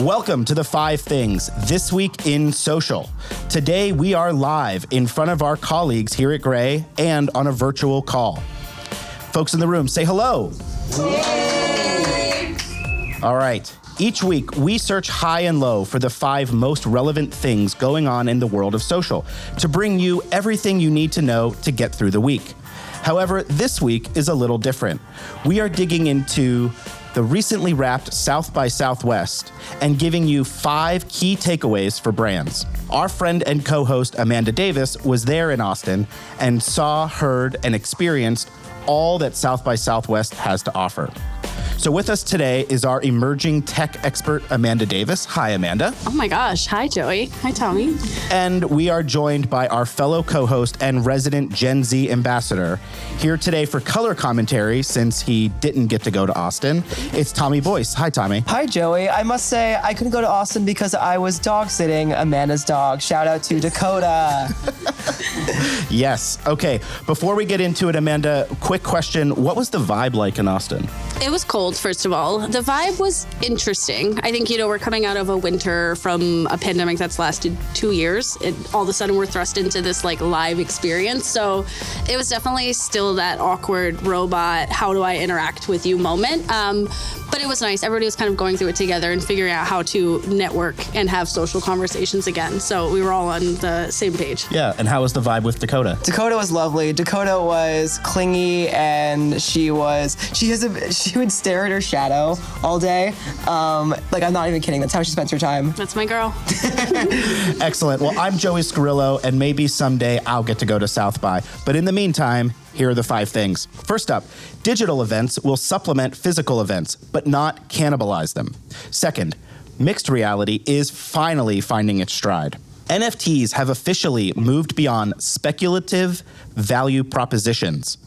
Welcome to the five things this week in social. Today we are live in front of our colleagues here at Grey and on a virtual call. Folks in the room, say hello. All right. Each week, we search high and low for the five most relevant things going on in the world of social to bring you everything you need to know to get through the week. However, this week is a little different. We are digging into the recently wrapped South by Southwest and giving you five key takeaways for brands. Our friend and co host Amanda Davis was there in Austin and saw, heard, and experienced all that South by Southwest has to offer. So, with us today is our emerging tech expert, Amanda Davis. Hi, Amanda. Oh my gosh. Hi, Joey. Hi, Tommy. And we are joined by our fellow co host and resident Gen Z ambassador here today for color commentary since he didn't get to go to Austin. It's Tommy Boyce. Hi, Tommy. Hi, Joey. I must say, I couldn't go to Austin because I was dog sitting Amanda's dog. Shout out to Dakota. Yes. Okay. Before we get into it, Amanda, quick question. What was the vibe like in Austin? It was cold, first of all. The vibe was interesting. I think, you know, we're coming out of a winter from a pandemic that's lasted two years. It, all of a sudden, we're thrust into this like live experience. So it was definitely still that awkward robot, how do I interact with you moment. Um, but it was nice. Everybody was kind of going through it together and figuring out how to network and have social conversations again. So we were all on the same page. Yeah. And how was the vibe with Dakota? Dakota was lovely. Dakota was clingy and she was she has a she would stare at her shadow all day. Um, like I'm not even kidding. That's how she spends her time. That's my girl. Excellent. Well, I'm Joey Scarillo, and maybe someday I'll get to go to South by. But in the meantime, here are the five things. First up, digital events will supplement physical events, but not cannibalize them. Second, mixed reality is finally finding its stride. NFTs have officially moved beyond speculative value propositions.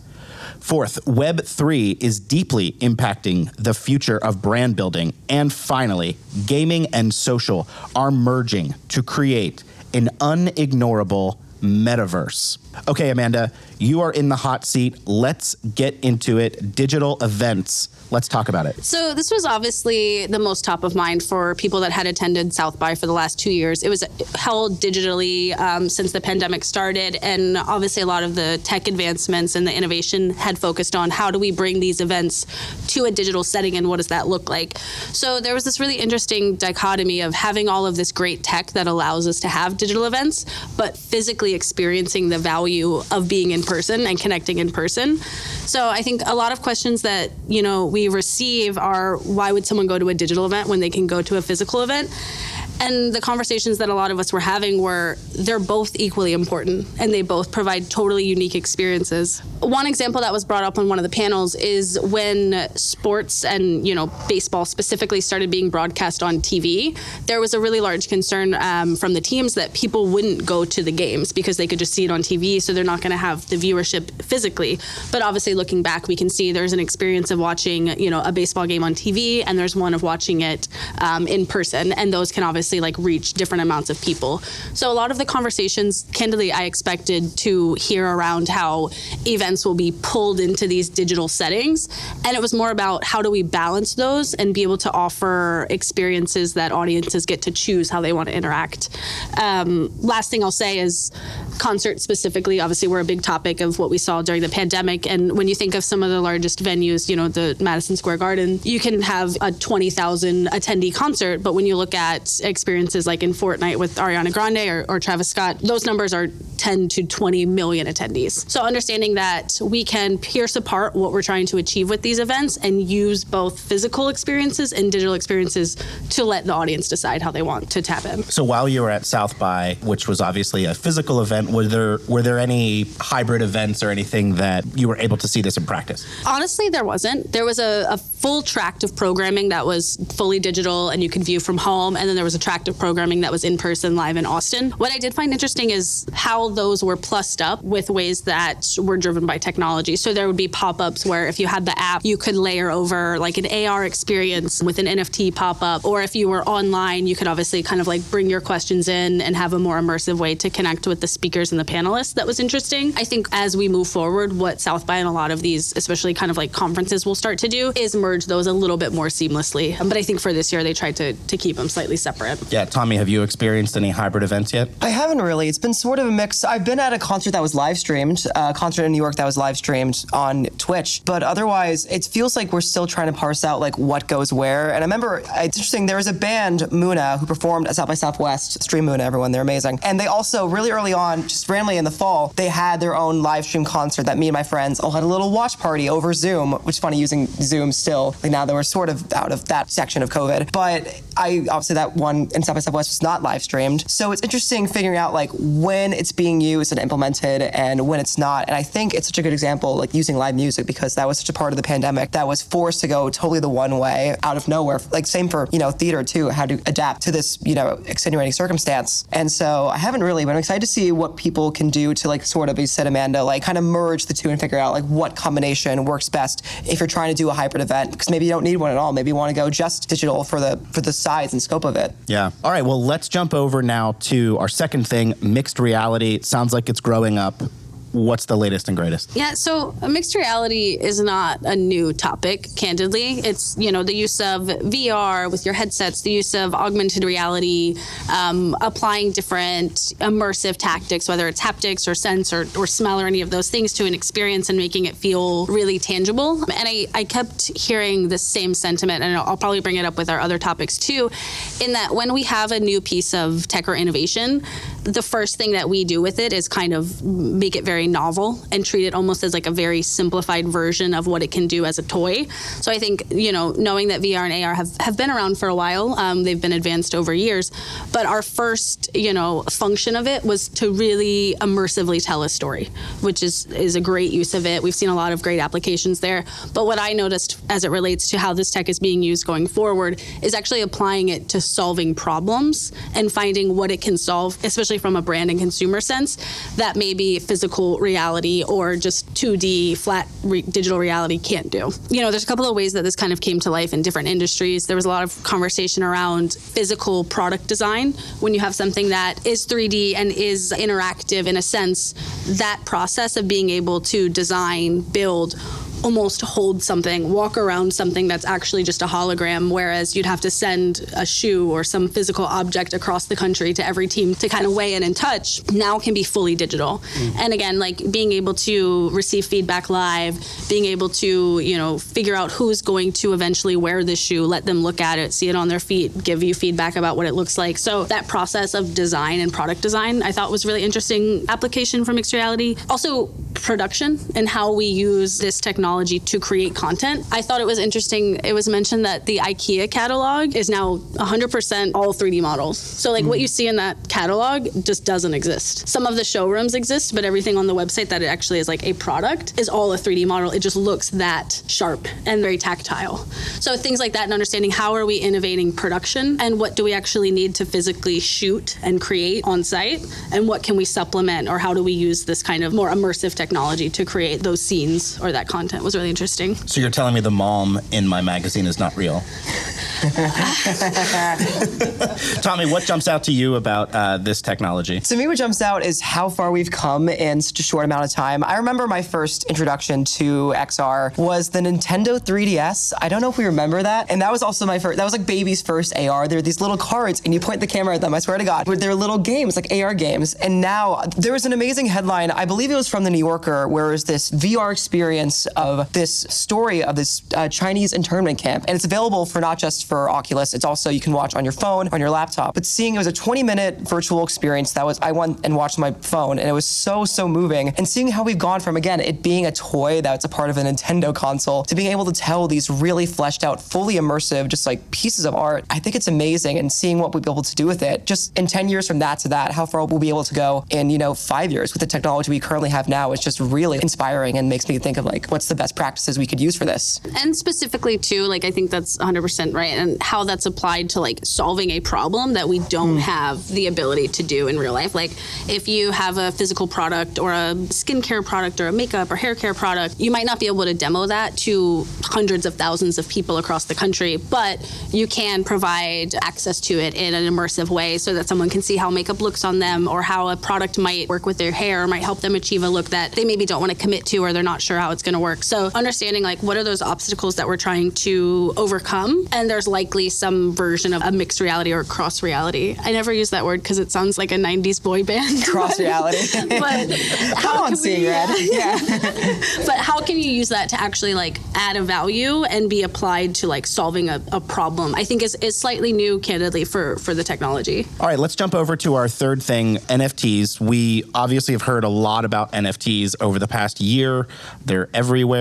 Fourth, Web3 is deeply impacting the future of brand building. And finally, gaming and social are merging to create an unignorable metaverse. Okay, Amanda, you are in the hot seat. Let's get into it. Digital events. Let's talk about it. So this was obviously the most top of mind for people that had attended South by for the last two years. It was held digitally um, since the pandemic started, and obviously a lot of the tech advancements and the innovation had focused on how do we bring these events to a digital setting and what does that look like. So there was this really interesting dichotomy of having all of this great tech that allows us to have digital events, but physically experiencing the value of being in person and connecting in person. So I think a lot of questions that you know we receive are why would someone go to a digital event when they can go to a physical event? And the conversations that a lot of us were having were they're both equally important and they both provide totally unique experiences. One example that was brought up on one of the panels is when sports and, you know, baseball specifically started being broadcast on TV, there was a really large concern um, from the teams that people wouldn't go to the games because they could just see it on TV, so they're not going to have the viewership physically. But obviously, looking back, we can see there's an experience of watching, you know, a baseball game on TV and there's one of watching it um, in person, and those can obviously like reach different amounts of people. So a lot of the conversations, candidly, I expected to hear around how events will be pulled into these digital settings, and it was more about how do we balance those and be able to offer experiences that audiences get to choose how they want to interact. Um, last thing I'll say is concerts specifically. Obviously, were a big topic of what we saw during the pandemic, and when you think of some of the largest venues, you know, the Madison Square Garden, you can have a 20,000 attendee concert, but when you look at experiences like in Fortnite with Ariana Grande or, or Travis Scott, those numbers are 10 to 20 million attendees. So understanding that we can pierce apart what we're trying to achieve with these events and use both physical experiences and digital experiences to let the audience decide how they want to tap in. So while you were at South by, which was obviously a physical event, were there were there any hybrid events or anything that you were able to see this in practice? Honestly, there wasn't. There was a, a full tract of programming that was fully digital and you could view from home, and then there was a attractive programming that was in person live in Austin. What I did find interesting is how those were plussed up with ways that were driven by technology. So there would be pop ups where if you had the app, you could layer over like an AR experience with an NFT pop up. Or if you were online, you could obviously kind of like bring your questions in and have a more immersive way to connect with the speakers and the panelists. That was interesting. I think as we move forward, what South by and a lot of these, especially kind of like conferences, will start to do is merge those a little bit more seamlessly. But I think for this year, they tried to, to keep them slightly separate. Yeah, Tommy, have you experienced any hybrid events yet? I haven't really. It's been sort of a mix. I've been at a concert that was live streamed, a concert in New York that was live streamed on Twitch, but otherwise, it feels like we're still trying to parse out like what goes where. And I remember uh, it's interesting. There was a band Muna who performed at South by Southwest. Stream Muna, everyone, they're amazing. And they also really early on, just randomly in the fall, they had their own live stream concert that me and my friends all had a little watch party over Zoom, which is funny using Zoom still. Like now that we're sort of out of that section of COVID, but I obviously that one in South by Southwest was not live streamed. So it's interesting figuring out like when it's being used and implemented and when it's not. And I think it's such a good example, like using live music because that was such a part of the pandemic that was forced to go totally the one way out of nowhere. Like same for you know theater too, how to adapt to this you know extenuating circumstance. And so I haven't really, but I'm excited to see what people can do to like sort of, you said Amanda, like kind of merge the two and figure out like what combination works best if you're trying to do a hybrid event because maybe you don't need one at all. Maybe you want to go just digital for the for the size and scope of it. Yeah. All right. Well, let's jump over now to our second thing mixed reality. Sounds like it's growing up what's the latest and greatest? Yeah, so mixed reality is not a new topic, candidly. It's, you know, the use of VR with your headsets, the use of augmented reality, um, applying different immersive tactics, whether it's haptics or sense or, or smell or any of those things to an experience and making it feel really tangible. And I, I kept hearing the same sentiment, and I'll probably bring it up with our other topics too, in that when we have a new piece of tech or innovation, the first thing that we do with it is kind of make it very novel and treat it almost as like a very simplified version of what it can do as a toy. So I think, you know, knowing that VR and AR have, have been around for a while, um, they've been advanced over years, but our first, you know, function of it was to really immersively tell a story, which is, is a great use of it. We've seen a lot of great applications there. But what I noticed as it relates to how this tech is being used going forward is actually applying it to solving problems and finding what it can solve, especially from a brand and consumer sense, that maybe physical reality or just 2D flat re- digital reality can't do. You know, there's a couple of ways that this kind of came to life in different industries. There was a lot of conversation around physical product design. When you have something that is 3D and is interactive in a sense, that process of being able to design, build, almost hold something, walk around something that's actually just a hologram, whereas you'd have to send a shoe or some physical object across the country to every team to kind of weigh in and touch, now can be fully digital. Mm. And again, like being able to receive feedback live, being able to, you know, figure out who's going to eventually wear this shoe, let them look at it, see it on their feet, give you feedback about what it looks like. So that process of design and product design, I thought was really interesting application for mixed reality. Also production and how we use this technology technology to create content. I thought it was interesting. It was mentioned that the IKEA catalog is now 100% all 3D models. So, like, mm what you see in that catalog just doesn't exist. Some of the showrooms exist, but everything on the website that it actually is like a product is all a 3D model. It just looks that sharp and very tactile. So, things like that and understanding how are we innovating production and what do we actually need to physically shoot and create on site and what can we supplement or how do we use this kind of more immersive technology to create those scenes or that content was really interesting. So you're telling me the mom in my magazine is not real? Tommy, what jumps out to you about uh, this technology? To me, what jumps out is how far we've come in such a short amount of time. I remember my first introduction to XR was the Nintendo 3DS. I don't know if we remember that. And that was also my first, that was like baby's first AR. There are these little cards, and you point the camera at them, I swear to God, they're little games, like AR games. And now there was an amazing headline, I believe it was from the New Yorker, where it was this VR experience of this story of this uh, Chinese internment camp. And it's available for not just for Oculus, it's also you can watch on your phone, on your laptop. But seeing it was a 20 minute virtual experience that was, I went and watched my phone, and it was so, so moving. And seeing how we've gone from, again, it being a toy that's a part of a Nintendo console to being able to tell these really fleshed out, fully immersive, just like pieces of art, I think it's amazing. And seeing what we'll be able to do with it, just in 10 years from that to that, how far we'll be able to go in, you know, five years with the technology we currently have now is just really inspiring and makes me think of like, what's the the best practices we could use for this. And specifically too, like I think that's 100% right and how that's applied to like solving a problem that we don't mm. have the ability to do in real life. Like if you have a physical product or a skincare product or a makeup or hair care product, you might not be able to demo that to hundreds of thousands of people across the country, but you can provide access to it in an immersive way so that someone can see how makeup looks on them or how a product might work with their hair or might help them achieve a look that they maybe don't want to commit to or they're not sure how it's going to work. So understanding like what are those obstacles that we're trying to overcome and there's likely some version of a mixed reality or cross reality. I never use that word because it sounds like a 90s boy band. Cross reality. but how on, seeing red. Yeah. but how can you use that to actually like add a value and be applied to like solving a, a problem? I think is is slightly new, candidly, for for the technology. All right, let's jump over to our third thing, NFTs. We obviously have heard a lot about NFTs over the past year. They're everywhere.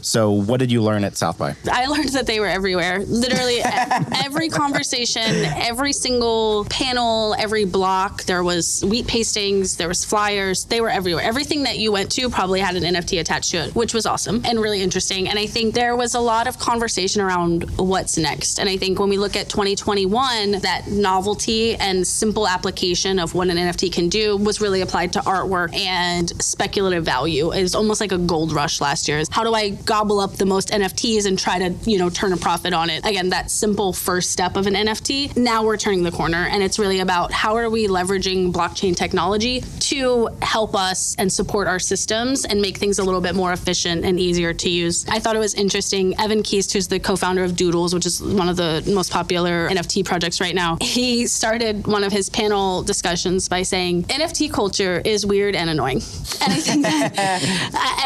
So, what did you learn at South by? I learned that they were everywhere. Literally every conversation, every single panel, every block. There was wheat pastings, there was flyers. They were everywhere. Everything that you went to probably had an NFT attached to it, which was awesome and really interesting. And I think there was a lot of conversation around what's next. And I think when we look at 2021, that novelty and simple application of what an NFT can do was really applied to artwork and speculative value. It's almost like a gold rush last year. How do I gobble up the most NFTs and try to, you know, turn a profit on it? Again, that simple first step of an NFT. Now we're turning the corner and it's really about how are we leveraging blockchain technology to help us and support our systems and make things a little bit more efficient and easier to use. I thought it was interesting. Evan Keast, who's the co-founder of Doodles, which is one of the most popular NFT projects right now, he started one of his panel discussions by saying NFT culture is weird and annoying. And I think that, and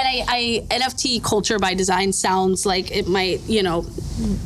I, I, NFT culture by design sounds like it might, you know,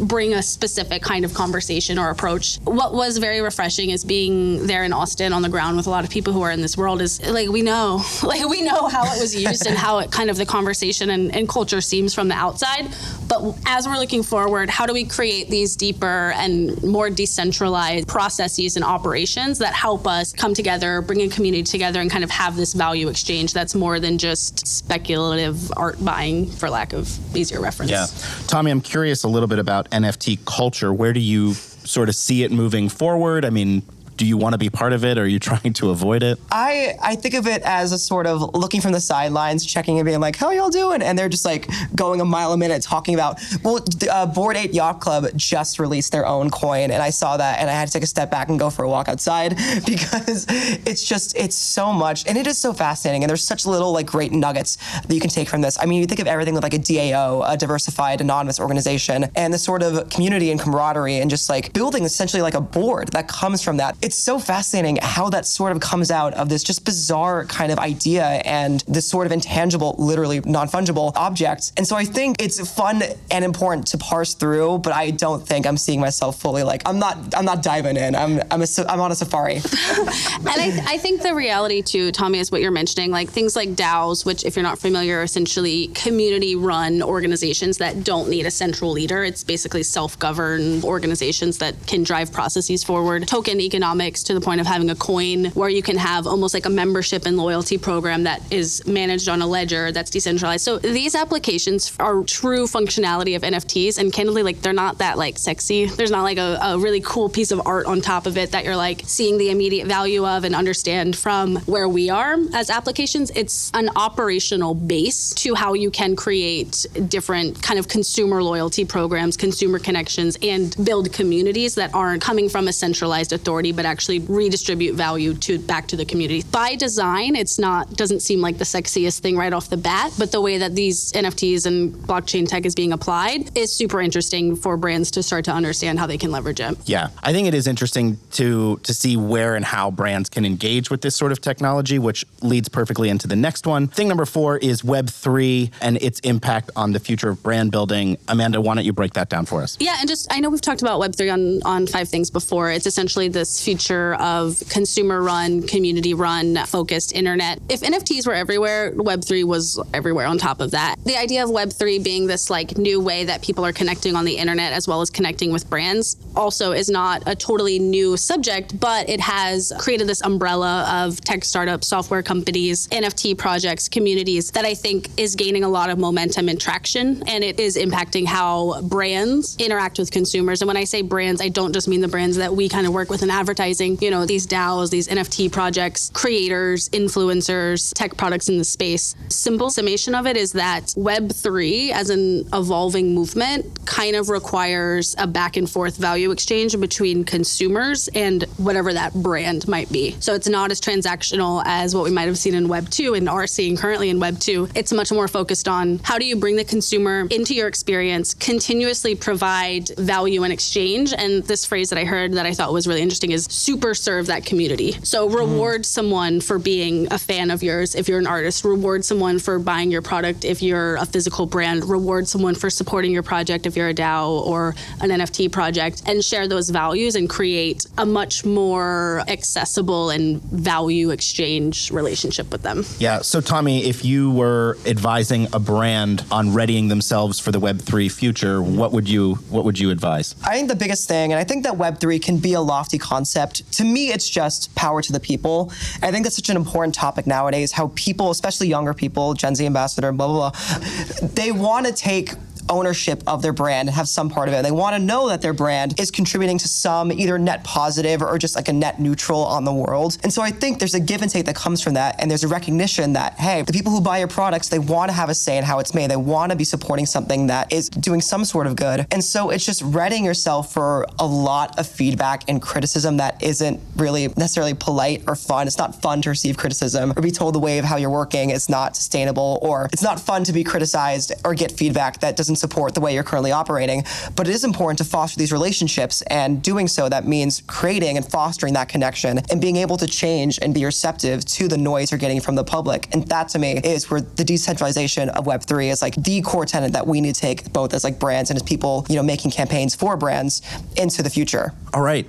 bring a specific kind of conversation or approach. What was very refreshing is being there in Austin on the ground with a lot of people who are in this world is like we know, like we know how it was used and how it kind of the conversation and, and culture seems from the outside. But as we're looking forward, how do we create these deeper and more decentralized processes and operations that help us come together, bring a community together, and kind of have this value exchange that's more than just speculative art buying, for lack of easier reference. Yeah. Tommy, I'm curious a little bit about NFT culture. Where do you sort of see it moving forward? I mean, do you want to be part of it or are you trying to avoid it? I, I think of it as a sort of looking from the sidelines, checking and being like, how y'all doing? And they're just like going a mile a minute talking about, well, uh, Bored Ape Yacht Club just released their own coin. And I saw that and I had to take a step back and go for a walk outside because it's just, it's so much. And it is so fascinating. And there's such little like great nuggets that you can take from this. I mean, you think of everything with like a DAO, a diversified anonymous organization, and the sort of community and camaraderie and just like building essentially like a board that comes from that so fascinating how that sort of comes out of this just bizarre kind of idea and this sort of intangible, literally non fungible object. And so I think it's fun and important to parse through, but I don't think I'm seeing myself fully like I'm not I'm not diving in. I'm I'm a, I'm on a safari. and I, I think the reality too, Tommy, is what you're mentioning, like things like DAOs, which if you're not familiar, are essentially community run organizations that don't need a central leader. It's basically self governed organizations that can drive processes forward. Token economics to the point of having a coin where you can have almost like a membership and loyalty program that is managed on a ledger that's decentralized. So these applications are true functionality of NFTs and candidly like they're not that like sexy. There's not like a, a really cool piece of art on top of it that you're like seeing the immediate value of and understand from where we are as applications. It's an operational base to how you can create different kind of consumer loyalty programs, consumer connections, and build communities that aren't coming from a centralized authority, but actually redistribute value to back to the community. By design, it's not doesn't seem like the sexiest thing right off the bat, but the way that these NFTs and blockchain tech is being applied is super interesting for brands to start to understand how they can leverage it. Yeah, I think it is interesting to to see where and how brands can engage with this sort of technology, which leads perfectly into the next one. Thing number four is Web three and its impact on the future of brand building. Amanda, why don't you break that down for us? Yeah, and just I know we've talked about Web three on on five things before. It's essentially this future of consumer run, community run focused internet. If NFTs were everywhere, Web3 was everywhere on top of that. The idea of Web3 being this like new way that people are connecting on the internet as well as connecting with brands also is not a totally new subject, but it has created this umbrella of tech startups, software companies, NFT projects, communities that I think is gaining a lot of momentum and traction. And it is impacting how brands interact with consumers. And when I say brands, I don't just mean the brands that we kind of work with in advertising, you know, these DAOs, these NFT projects, creators, influencers, tech products in the space. Simple summation of it is that Web3 as an evolving movement kind of requires a back and forth value exchange between consumers and whatever that brand might be. So it's not as transactional as what we might have seen in Web 2 and are seeing currently in Web 2. It's much more focused on how do you bring the consumer into your experience, continuously provide value in exchange. And this phrase that I heard that I thought was really interesting is super serve that community. So reward mm. someone for being a fan of yours if you're an artist, reward someone for buying your product if you're a physical brand, reward someone for supporting your project if you're a DAO or an NFT project, and share those values and create a much more accessible and value exchange relationship with them. Yeah. So, Tommy, if you were advising a brand on readying themselves for the Web3 future, what would you what would you advise? I think the biggest thing, and I think that Web3 can be a lofty concept. To me, it's just power to the people. I think that's such an important topic nowadays. How people, especially younger people, Gen Z ambassador, blah blah blah, they want to take ownership of their brand and have some part of it. They want to know that their brand is contributing to some either net positive or just like a net neutral on the world. And so I think there's a give and take that comes from that. And there's a recognition that, hey, the people who buy your products, they want to have a say in how it's made. They want to be supporting something that is doing some sort of good. And so it's just readying yourself for a lot of feedback and criticism that isn't really necessarily polite or fun. It's not fun to receive criticism or be told the way of how you're working is not sustainable or it's not fun to be criticized or get feedback that doesn't support the way you're currently operating. But it is important to foster these relationships, and doing so, that means creating and fostering that connection and being able to change and be receptive to the noise you're getting from the public. And that to me is where the decentralization of Web3 is like the core tenet that we need to take both as like brands and as people, you know, making campaigns for brands into the future. All right.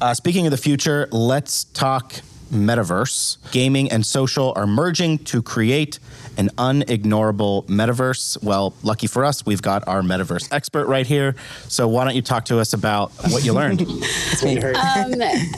Uh, speaking of the future, let's talk metaverse. Gaming and social are merging to create an unignorable metaverse. Well, lucky for us, we've got our metaverse expert right here. So why don't you talk to us about what you learned? um,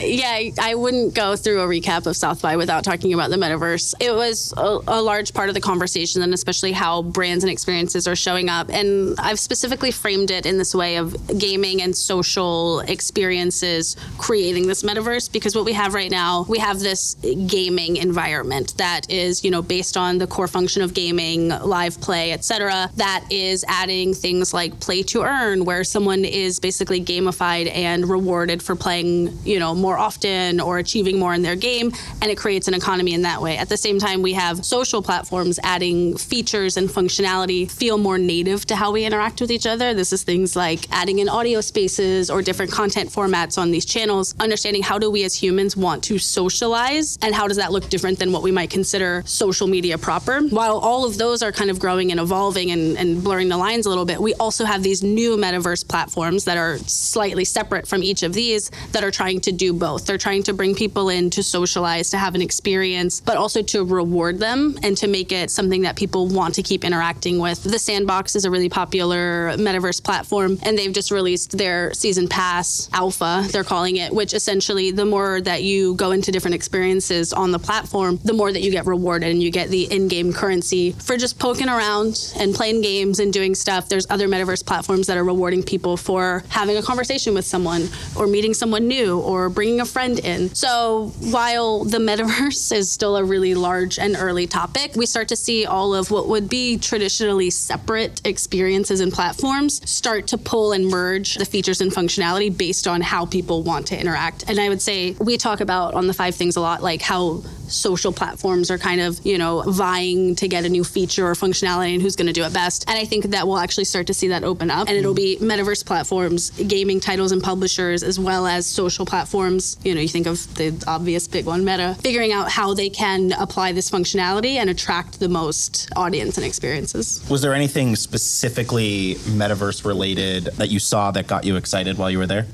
yeah, I wouldn't go through a recap of South by without talking about the metaverse. It was a, a large part of the conversation, and especially how brands and experiences are showing up. And I've specifically framed it in this way of gaming and social experiences creating this metaverse because what we have right now, we have this gaming environment that is, you know, based on the core functions function of gaming, live play, etc., that is adding things like play to earn, where someone is basically gamified and rewarded for playing, you know, more often or achieving more in their game, and it creates an economy in that way. At the same time, we have social platforms adding features and functionality feel more native to how we interact with each other. This is things like adding in audio spaces or different content formats on these channels, understanding how do we as humans want to socialize and how does that look different than what we might consider social media proper while all of those are kind of growing and evolving and, and blurring the lines a little bit, we also have these new metaverse platforms that are slightly separate from each of these that are trying to do both. They're trying to bring people in to socialize, to have an experience, but also to reward them and to make it something that people want to keep interacting with. The Sandbox is a really popular metaverse platform, and they've just released their season pass alpha, they're calling it, which essentially the more that you go into different experiences on the platform, the more that you get rewarded and you get the in game currency for just poking around and playing games and doing stuff. There's other metaverse platforms that are rewarding people for having a conversation with someone or meeting someone new or bringing a friend in. So while the metaverse is still a really large and early topic, we start to see all of what would be traditionally separate experiences and platforms start to pull and merge the features and functionality based on how people want to interact. And I would say we talk about on the five things a lot, like how social platforms are kind of, you know, vying to get a new feature or functionality and who's going to do it best. And I think that we'll actually start to see that open up. And it'll be mm-hmm. metaverse platforms, gaming titles and publishers, as well as social platforms. You know, you think of the obvious big one, Meta, figuring out how they can apply this functionality and attract the most audience and experiences. Was there anything specifically metaverse related that you saw that got you excited while you were there?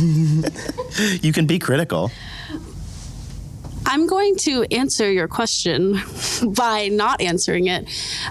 you can be critical. I'm going to answer your question by not answering it.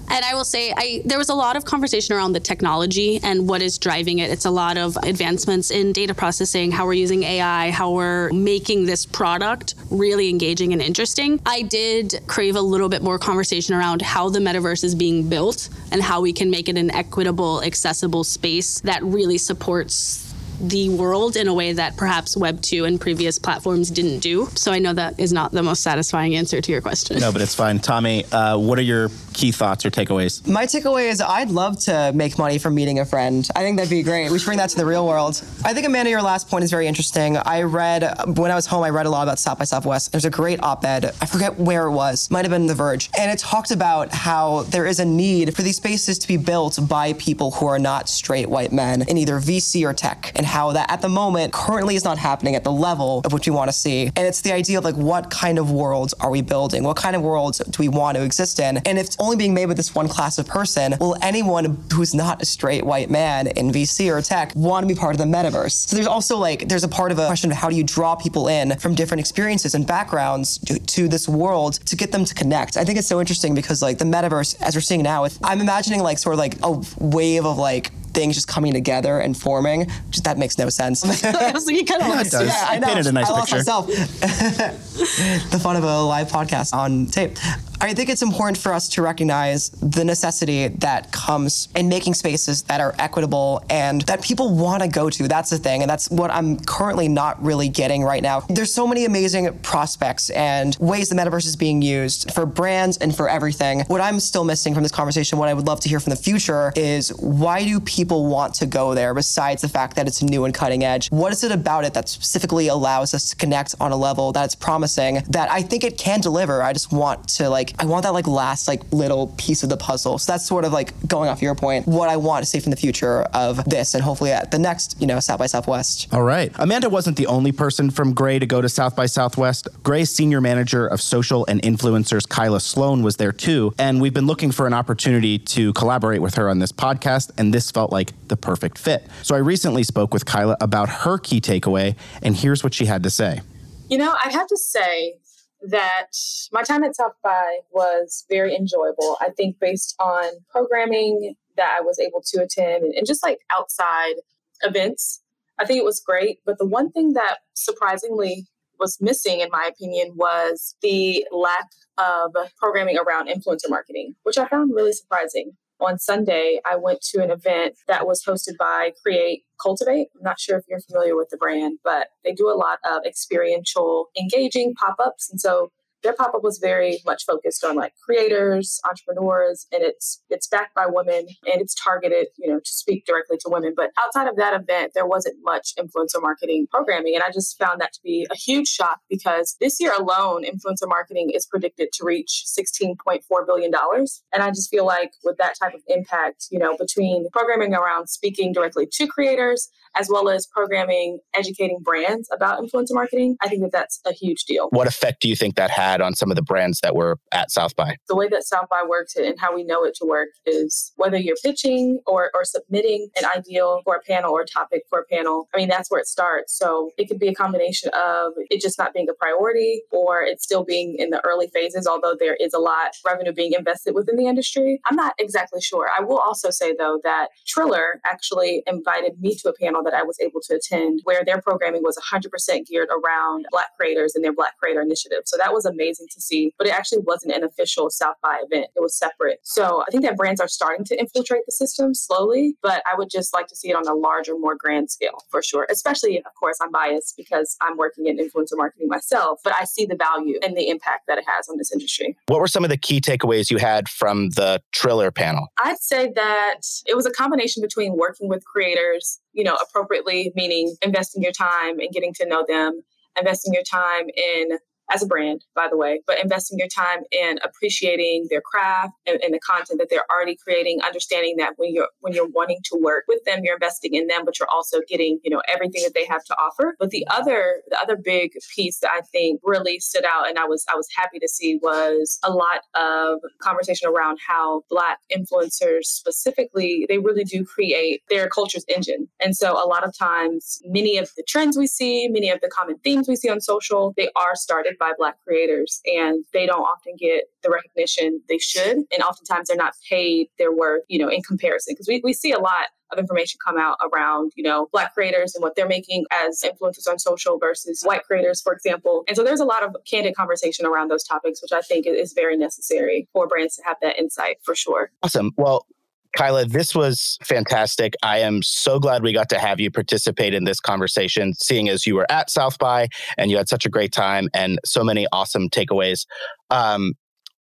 And I will say I there was a lot of conversation around the technology and what is driving it. It's a lot of advancements in data processing, how we're using AI, how we're making this product really engaging and interesting. I did crave a little bit more conversation around how the metaverse is being built and how we can make it an equitable, accessible space that really supports the world in a way that perhaps Web 2 and previous platforms didn't do. So I know that is not the most satisfying answer to your question. No, but it's fine. Tommy, uh, what are your key thoughts or takeaways? My takeaway is I'd love to make money from meeting a friend. I think that'd be great. We should bring that to the real world. I think, Amanda, your last point is very interesting. I read, when I was home, I read a lot about South by Southwest. There's a great op ed, I forget where it was, might have been The Verge, and it talked about how there is a need for these spaces to be built by people who are not straight white men in either VC or tech, and how that at the moment currently is not happening at the level of which we want to see. And it's the idea of like, what kind of worlds are we building? What kind of worlds do we want to exist in? And if it's only being made with this one class of person, will anyone who's not a straight white man in VC or tech want to be part of the metaverse? So there's also like, there's a part of a question of how do you draw people in from different experiences and backgrounds to, to this world to get them to connect? I think it's so interesting because like the metaverse, as we're seeing now, I'm imagining like sort of like a wave of like things just coming together and forming. Just, that makes no sense. I was like, you kind of Yeah, it does. Yeah, I know. painted a nice I lost picture. myself. the fun of a live podcast on tape. I think it's important for us to recognize the necessity that comes in making spaces that are equitable and that people want to go to. That's the thing. And that's what I'm currently not really getting right now. There's so many amazing prospects and ways the metaverse is being used for brands and for everything. What I'm still missing from this conversation, what I would love to hear from the future is why do people want to go there besides the fact that it's new and cutting edge? What is it about it that specifically allows us to connect on a level that's promising that I think it can deliver? I just want to like I want that like last like little piece of the puzzle. So that's sort of like going off your point, what I want to see from the future of this and hopefully at the next, you know, South by Southwest. All right. Amanda wasn't the only person from Grey to go to South by Southwest. Grey's senior manager of social and influencers, Kyla Sloan, was there too. And we've been looking for an opportunity to collaborate with her on this podcast, and this felt like the perfect fit. So I recently spoke with Kyla about her key takeaway, and here's what she had to say. You know, I have to say that my time at South by was very enjoyable. I think based on programming that I was able to attend and, and just like outside events, I think it was great. But the one thing that surprisingly was missing, in my opinion, was the lack of programming around influencer marketing, which I found really surprising. On Sunday, I went to an event that was hosted by Create Cultivate. I'm not sure if you're familiar with the brand, but they do a lot of experiential, engaging pop ups. And so their pop up was very much focused on like creators, entrepreneurs, and it's it's backed by women and it's targeted, you know, to speak directly to women. But outside of that event, there wasn't much influencer marketing programming, and I just found that to be a huge shock because this year alone, influencer marketing is predicted to reach 16.4 billion dollars, and I just feel like with that type of impact, you know, between programming around speaking directly to creators as well as programming, educating brands about influencer marketing, I think that that's a huge deal. What effect do you think that had on some of the brands that were at South by? the way that South by works and how we know it to work is whether you're pitching or, or submitting an ideal for a panel or a topic for a panel. I mean, that's where it starts. So it could be a combination of it just not being a priority or it still being in the early phases, although there is a lot of revenue being invested within the industry. I'm not exactly sure. I will also say, though, that Triller actually invited me to a panel that I was able to attend where their programming was 100% geared around Black creators and their Black creator initiative. So that was amazing to see, but it actually wasn't an official South by event. It was separate. So I think that brands are starting to infiltrate the system slowly, but I would just like to see it on a larger, more grand scale for sure. Especially, of course, I'm biased because I'm working in influencer marketing myself, but I see the value and the impact that it has on this industry. What were some of the key takeaways you had from the Triller panel? I'd say that it was a combination between working with creators, you know, appropriately, meaning investing your time and getting to know them, investing your time in as a brand, by the way, but investing your time in appreciating their craft and, and, the content that they're already creating, understanding that when you're when you're wanting to work with them, you're investing in them, but you're also getting, you know, everything that they have to offer. But the other the other big piece that I think really stood out and I was I was happy to see was a lot of conversation around how black influencers specifically, they really do create their culture's engine. And so a lot of times many of the trends we see, many of the common themes we see on social, they are started by Black creators and they don't often get the recognition they should. And oftentimes they're not paid their worth, you know, in comparison. Because we, we see a lot of information come out around, you know, black creators and what they're making as influencers on social versus white creators, for example. And so there's a lot of candid conversation around those topics, which I think is very necessary for brands to have that insight for sure. Awesome. Well, Kyla, this was fantastic. I am so glad we got to have you participate in this conversation, seeing as you were at South by and you had such a great time and so many awesome takeaways. Um,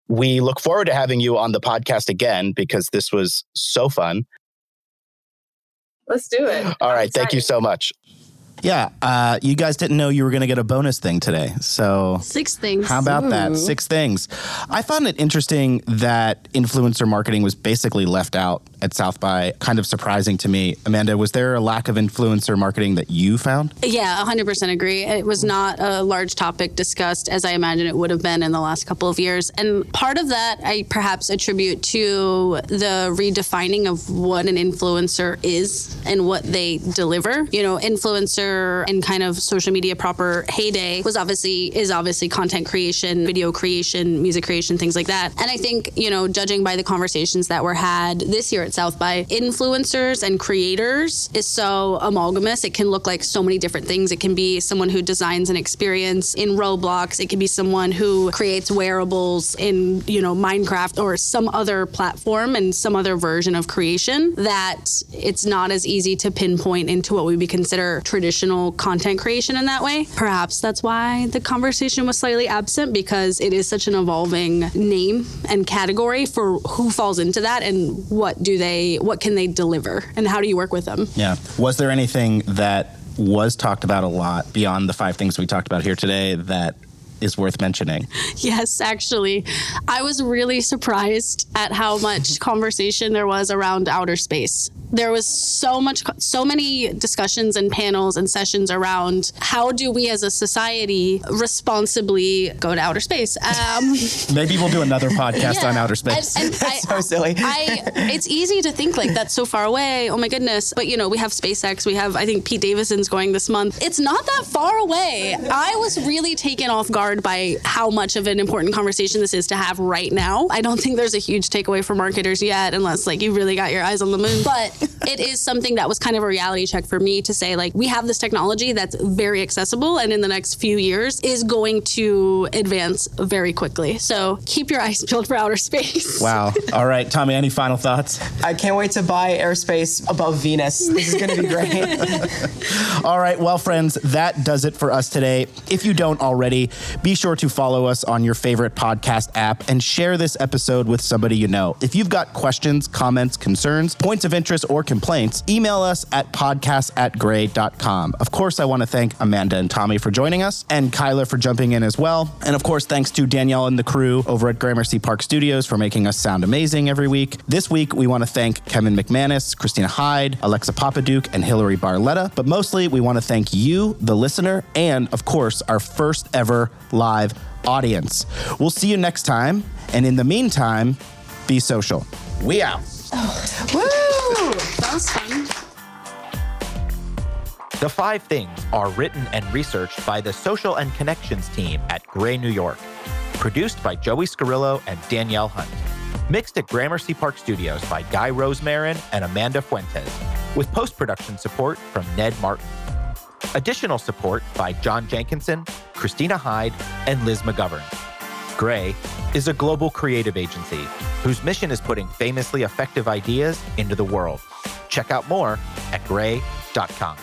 we look forward to having you on the podcast again because this was so fun. Let's do it. All right. Thank you so much. Yeah, uh, you guys didn't know you were going to get a bonus thing today. So, six things. How about Ooh. that? Six things. I found it interesting that influencer marketing was basically left out at South by. Kind of surprising to me. Amanda, was there a lack of influencer marketing that you found? Yeah, 100% agree. It was not a large topic discussed as I imagine it would have been in the last couple of years. And part of that I perhaps attribute to the redefining of what an influencer is and what they deliver. You know, influencer and kind of social media proper heyday was obviously is obviously content creation, video creation, music creation, things like that. And I think, you know, judging by the conversations that were had this year at South by, influencers and creators is so amalgamous. It can look like so many different things. It can be someone who designs an experience in Roblox. It can be someone who creates wearables in, you know, Minecraft or some other platform and some other version of creation that it's not as easy to pinpoint into what we would consider traditional content creation in that way. Perhaps that's why the conversation was slightly absent because it is such an evolving name and category for who falls into that and what do they what can they deliver and how do you work with them. Yeah. Was there anything that was talked about a lot beyond the five things we talked about here today that is worth mentioning. Yes, actually. I was really surprised at how much conversation there was around outer space. There was so much so many discussions and panels and sessions around how do we as a society responsibly go to outer space? Um, maybe we'll do another podcast yeah. on outer space. And, and that's I, so silly. I, it's easy to think like that's so far away. Oh my goodness. But you know we have SpaceX. We have I think Pete Davidson's going this month. It's not that far away. I was really taken off guard by how much of an important conversation this is to have right now I don't think there's a huge takeaway for marketers yet unless like you really got your eyes on the moon but it is something that was kind of a reality check for me to say, like, we have this technology that's very accessible and in the next few years is going to advance very quickly. So keep your eyes peeled for outer space. Wow. All right, Tommy, any final thoughts? I can't wait to buy airspace above Venus. This is going to be great. All right, well, friends, that does it for us today. If you don't already, be sure to follow us on your favorite podcast app and share this episode with somebody you know. If you've got questions, comments, concerns, points of interest, or complaints, email us at podcast at grey.com. Of course, I want to thank Amanda and Tommy for joining us and Kyla for jumping in as well. And of course, thanks to Danielle and the crew over at Gramercy Park Studios for making us sound amazing every week. This week, we want to thank Kevin McManus, Christina Hyde, Alexa Papaduke, and Hillary Barletta. But mostly, we want to thank you, the listener, and of course, our first ever live audience. We'll see you next time. And in the meantime, be social. We out. Oh. Woo! That was fun. The Five Things are written and researched by the Social and Connections team at Grey, New York. Produced by Joey Scarillo and Danielle Hunt. Mixed at Gramercy Park Studios by Guy Rosemarin and Amanda Fuentes, with post production support from Ned Martin. Additional support by John Jenkinson, Christina Hyde, and Liz McGovern. Grey is a global creative agency whose mission is putting famously effective ideas into the world. Check out more at grey.com.